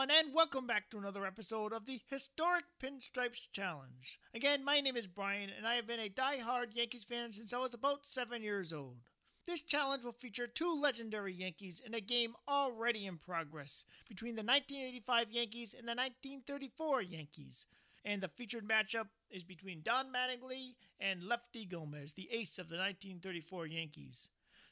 everyone, and welcome back to another episode of the Historic Pinstripes Challenge. Again, my name is Brian, and I have been a die-hard Yankees fan since I was about seven years old. This challenge will feature two legendary Yankees in a game already in progress between the 1985 Yankees and the 1934 Yankees. And the featured matchup is between Don Mattingly and Lefty Gomez, the ace of the 1934 Yankees.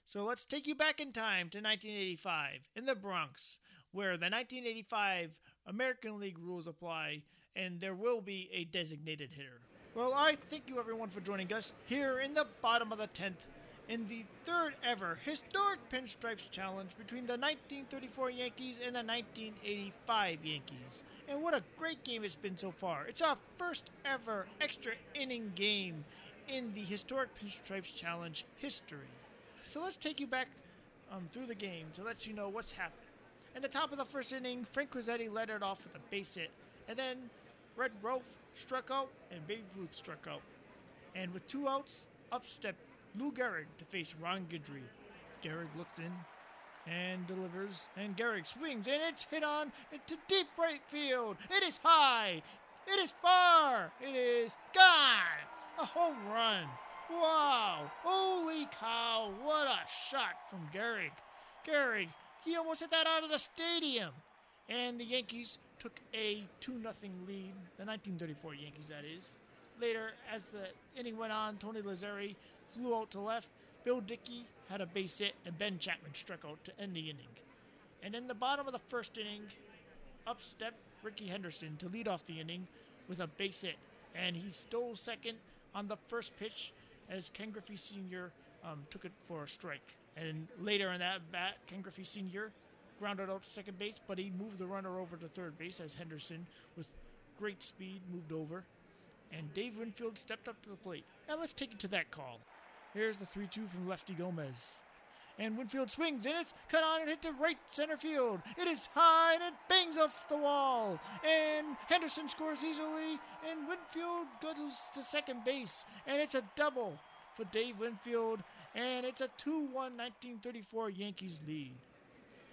So let's take you back in time to 1985 in the Bronx, where the 1985 American League rules apply and there will be a designated hitter. Well, I thank you everyone for joining us here in the bottom of the 10th in the third ever historic Pinstripes Challenge between the 1934 Yankees and the 1985 Yankees. And what a great game it's been so far. It's our first ever extra inning game in the historic Pinstripes Challenge history. So let's take you back um, through the game to let you know what's happened. In the top of the first inning, Frank Crosetti led it off with a base hit, and then Red Rolfe struck out and Babe Ruth struck out. And with two outs, up stepped Lou Gehrig to face Ron Guidry. Gehrig looks in and delivers, and Gehrig swings, and it's hit on into deep right field. It is high. It is far. It is gone. A home run. Wow! Holy cow! What a shot from Gehrig. Gehrig, he almost hit that out of the stadium. And the Yankees took a 2 0 lead, the 1934 Yankees, that is. Later, as the inning went on, Tony Lazzeri flew out to left. Bill Dickey had a base hit, and Ben Chapman struck out to end the inning. And in the bottom of the first inning, up stepped Rickey Henderson to lead off the inning with a base hit. And he stole second on the first pitch as Ken Griffey Sr. Um, took it for a strike. And later in that bat, Ken Griffey Sr. grounded out to second base, but he moved the runner over to third base as Henderson, with great speed, moved over. And Dave Winfield stepped up to the plate. And let's take it to that call. Here's the 3 2 from Lefty Gomez. And Winfield swings, and it's cut on and hit to right center field. It is high, and it bangs off the wall. And Henderson scores easily, and Winfield goes to second base. And it's a double for Dave Winfield, and it's a 2 1 1934 Yankees lead.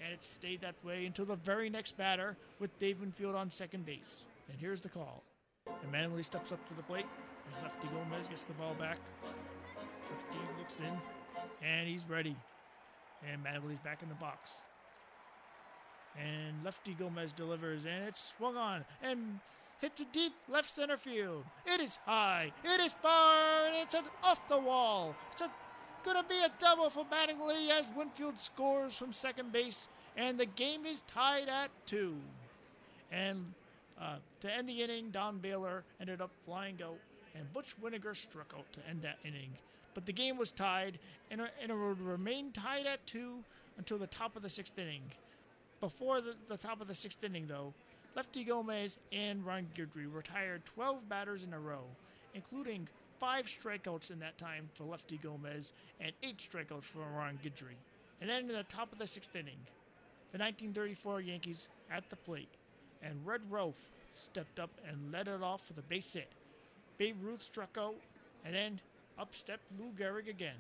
And it stayed that way until the very next batter with Dave Winfield on second base. And here's the call. And Mattingly steps up to the plate as Lefty Gomez gets the ball back. Lefty looks in, and he's ready. And Mattingly's back in the box. And Lefty Gomez delivers, and it's swung on and hit to deep left center field. It is high, it is far, and it's an off the wall. It's a, gonna be a double for Mattingly as Winfield scores from second base, and the game is tied at two. And uh, to end the inning, Don Baylor ended up flying out, and Butch Wynegar struck out to end that inning but the game was tied, and, and it would remain tied at two until the top of the sixth inning. Before the, the top of the sixth inning, though, Lefty Gomez and Ron Guidry retired 12 batters in a row, including five strikeouts in that time for Lefty Gomez and eight strikeouts for Ron Guidry. And then in the top of the sixth inning, the 1934 Yankees at the plate, and Red Rolfe stepped up and led it off with a base hit. Babe Ruth struck out, and then up stepped Lou Gehrig again.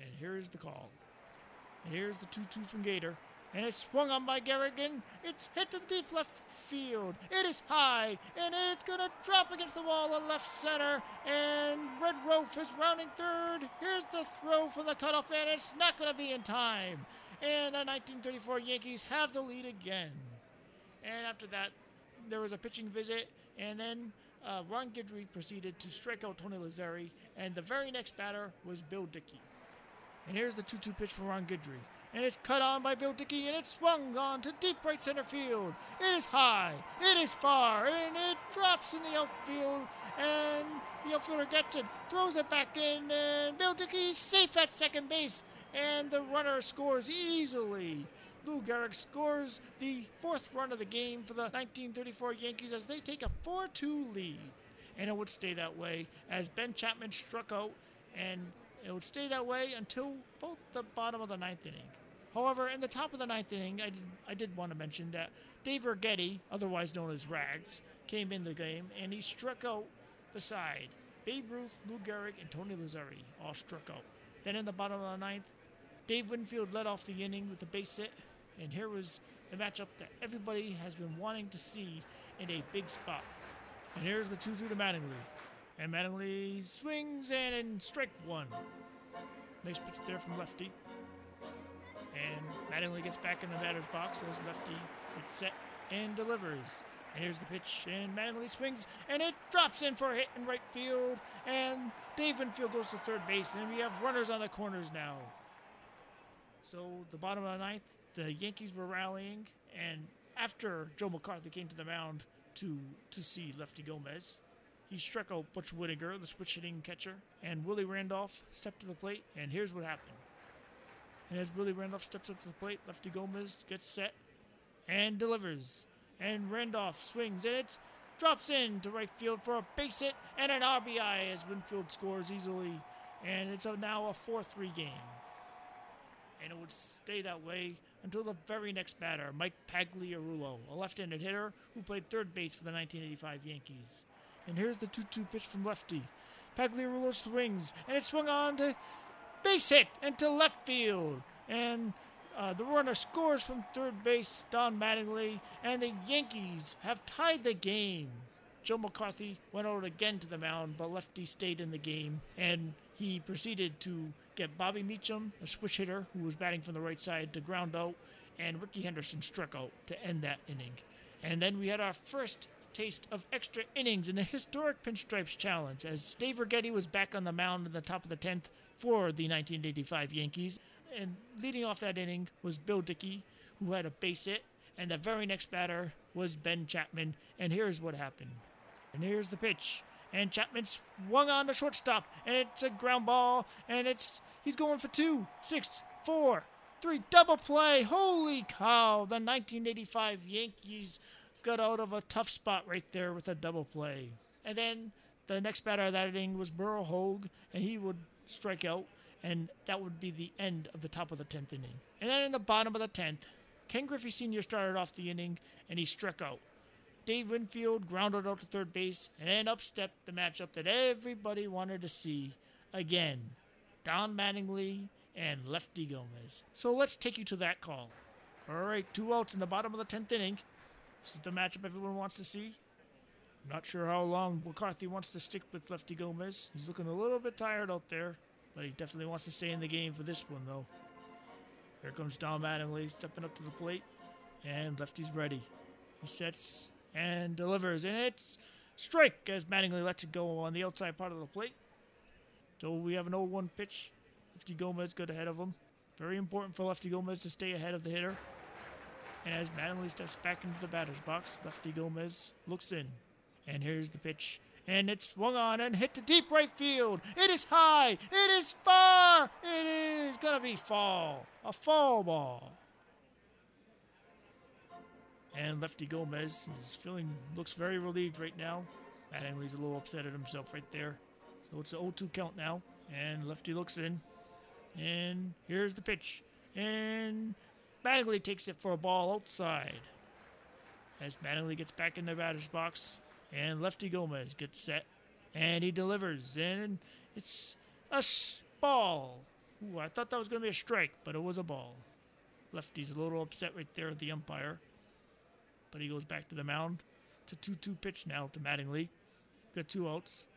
And here's the call. And here's the 2 2 from Gator. And it's swung on by Gehrig. It's hit to the deep left field. It is high, and it's going to drop against the wall of left center. And Red Rolfe is rounding third. Here's the throw from the cutoff, and it's not going to be in time. And the 1934 Yankees have the lead again. And after that, there was a pitching visit, and then uh, Ron Guidry proceeded to strike out Tony Lazzeri, and the very next batter was Bill Dickey. And here's the 2 2 pitch for Ron Guidry. And it's cut on by Bill Dickey, and it's swung on to deep right center field. It is high, it is far, and it drops in the outfield. And the outfielder gets it, throws it back in, and Bill Dickey's safe at second base. And the runner scores easily. Lou Gehrig scores the fourth run of the game for the 1934 Yankees as they take a 4 2 lead. And it would stay that way as Ben Chapman struck out, and it would stay that way until both the bottom of the ninth inning. However, in the top of the ninth inning, I did, I did want to mention that Dave Righetti, otherwise known as Rags, came in the game and he struck out the side. Babe Ruth, Lou Gehrig, and Tony Lazzeri all struck out. Then in the bottom of the ninth, Dave Winfield led off the inning with a base hit, And here was the matchup that everybody has been wanting to see in a big spot. And here's the 2 2 to Mattingly. And Mattingly swings and in strike one. Nice pitch there from lefty. Mattingly gets back in the batter's box as lefty gets set and delivers. And here's the pitch, and Mattingly swings, and it drops in for a hit in right field. And Dave Winfield goes to third base, and we have runners on the corners now. So the bottom of the ninth, the Yankees were rallying, and after Joe McCarthy came to the mound to to see Lefty Gomez, he struck out Butch Whittaker, the switch hitting catcher, and Willie Randolph stepped to the plate, and here's what happened. And as Willie Randolph steps up to the plate, Lefty Gomez gets set and delivers. And Randolph swings, and it drops in to right field for a base hit and an RBI as Winfield scores easily. And it's now a 4 3 game. And it would stay that way until the very next batter, Mike Pagliarulo, a left handed hitter who played third base for the 1985 Yankees. And here's the 2 2 pitch from lefty. Pagliarulo swings, and it swung on to base hit into left field. And uh, the runner scores from third base, Don Mattingly, and the Yankees have tied the game. Joe McCarthy went out again to the mound, but Lefty stayed in the game, and he proceeded to get Bobby Meacham, a switch hitter who was batting from the right side, to ground out, and Rickey Henderson struck out to end that inning. And then we had our first taste of extra innings in the historic Pinstripes Challenge, as Dave Righetti was back on the mound in the top of the 10th for the 1985 Yankees. And leading off that inning was Bill Dickey, who had a base hit, and the very next batter was Ben Chapman. And here's what happened. And here's the pitch. And Chapman swung on the shortstop, and it's a ground ball, and it's he's going for two, six, four, three, double play. Holy cow! The 1985 Yankees got out of a tough spot right there with a double play. And then the next batter that inning was Myril Hoag, and he would strike out, and that would be the end of the top of the 10th inning. And then in the bottom of the 10th, Ken Griffey Sr. started off the inning, and he struck out. Dave Winfield grounded out to third base, and then up stepped the matchup that everybody wanted to see again Don Mattingly and Lefty Gomez. So let's take you to that call. All right, two outs in the bottom of the 10th inning. This is the matchup everyone wants to see. Not sure how long McCarthy wants to stick with Lefty Gomez. He's looking a little bit tired out there, but he definitely wants to stay in the game for this one, though. Here comes Don Mattingly stepping up to the plate, and Lefty's ready. He sets and delivers, and it's strike as Mattingly lets it go on the outside part of the plate. So we have an 0-1 pitch. Lefty Gomez got ahead of him. Very important for Lefty Gomez to stay ahead of the hitter. And as Mattingly steps back into the batter's box, Lefty Gomez looks in. And here's the pitch. And it swung on and hit to deep right field. It is high. It is far. It is going to be fall. A fall ball. And Lefty Gomez is feeling, looks very relieved right now. Mattingly's a little upset at himself right there. So it's an 0 2 count now. And Lefty looks in. And here's the pitch. And Mattingly takes it for a ball outside. As Mattingly gets back in the batter's box, and Lefty Gomez gets set, and he delivers, and it's a ball. Ooh, I thought that was going to be a strike, but it was a ball. Lefty's a little upset right there at the umpire, but he goes back to the mound. It's a 2 2 pitch now to Mattingly. Got two outs.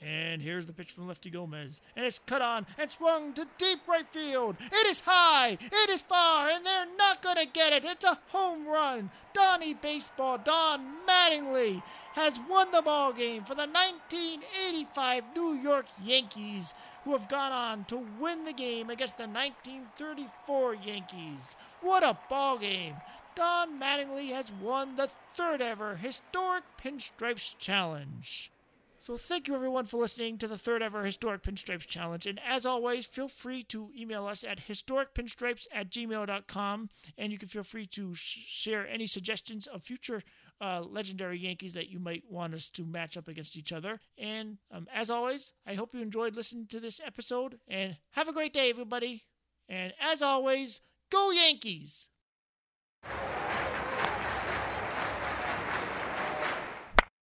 And here's the pitch from Lefty Gomez. And it's cut on and swung to deep right field. It is high, it is far, and they're not going to get it. It's a home run. Donnie Baseball, Don Mattingly, has won the ball game for the 1985 New York Yankees, who have gone on to win the game against the 1934 Yankees. What a ball game! Don Mattingly has won the third ever historic Pinstripes Challenge. So thank you everyone for listening to the third ever Historic Pinstripes Challenge. And as always, feel free to email us at historicpinstripes at gmail.com. And you can feel free to sh- share any suggestions of future uh, legendary Yankees that you might want us to match up against each other. And um, as always, I hope you enjoyed listening to this episode. And have a great day, everybody. And as always, go Yankees!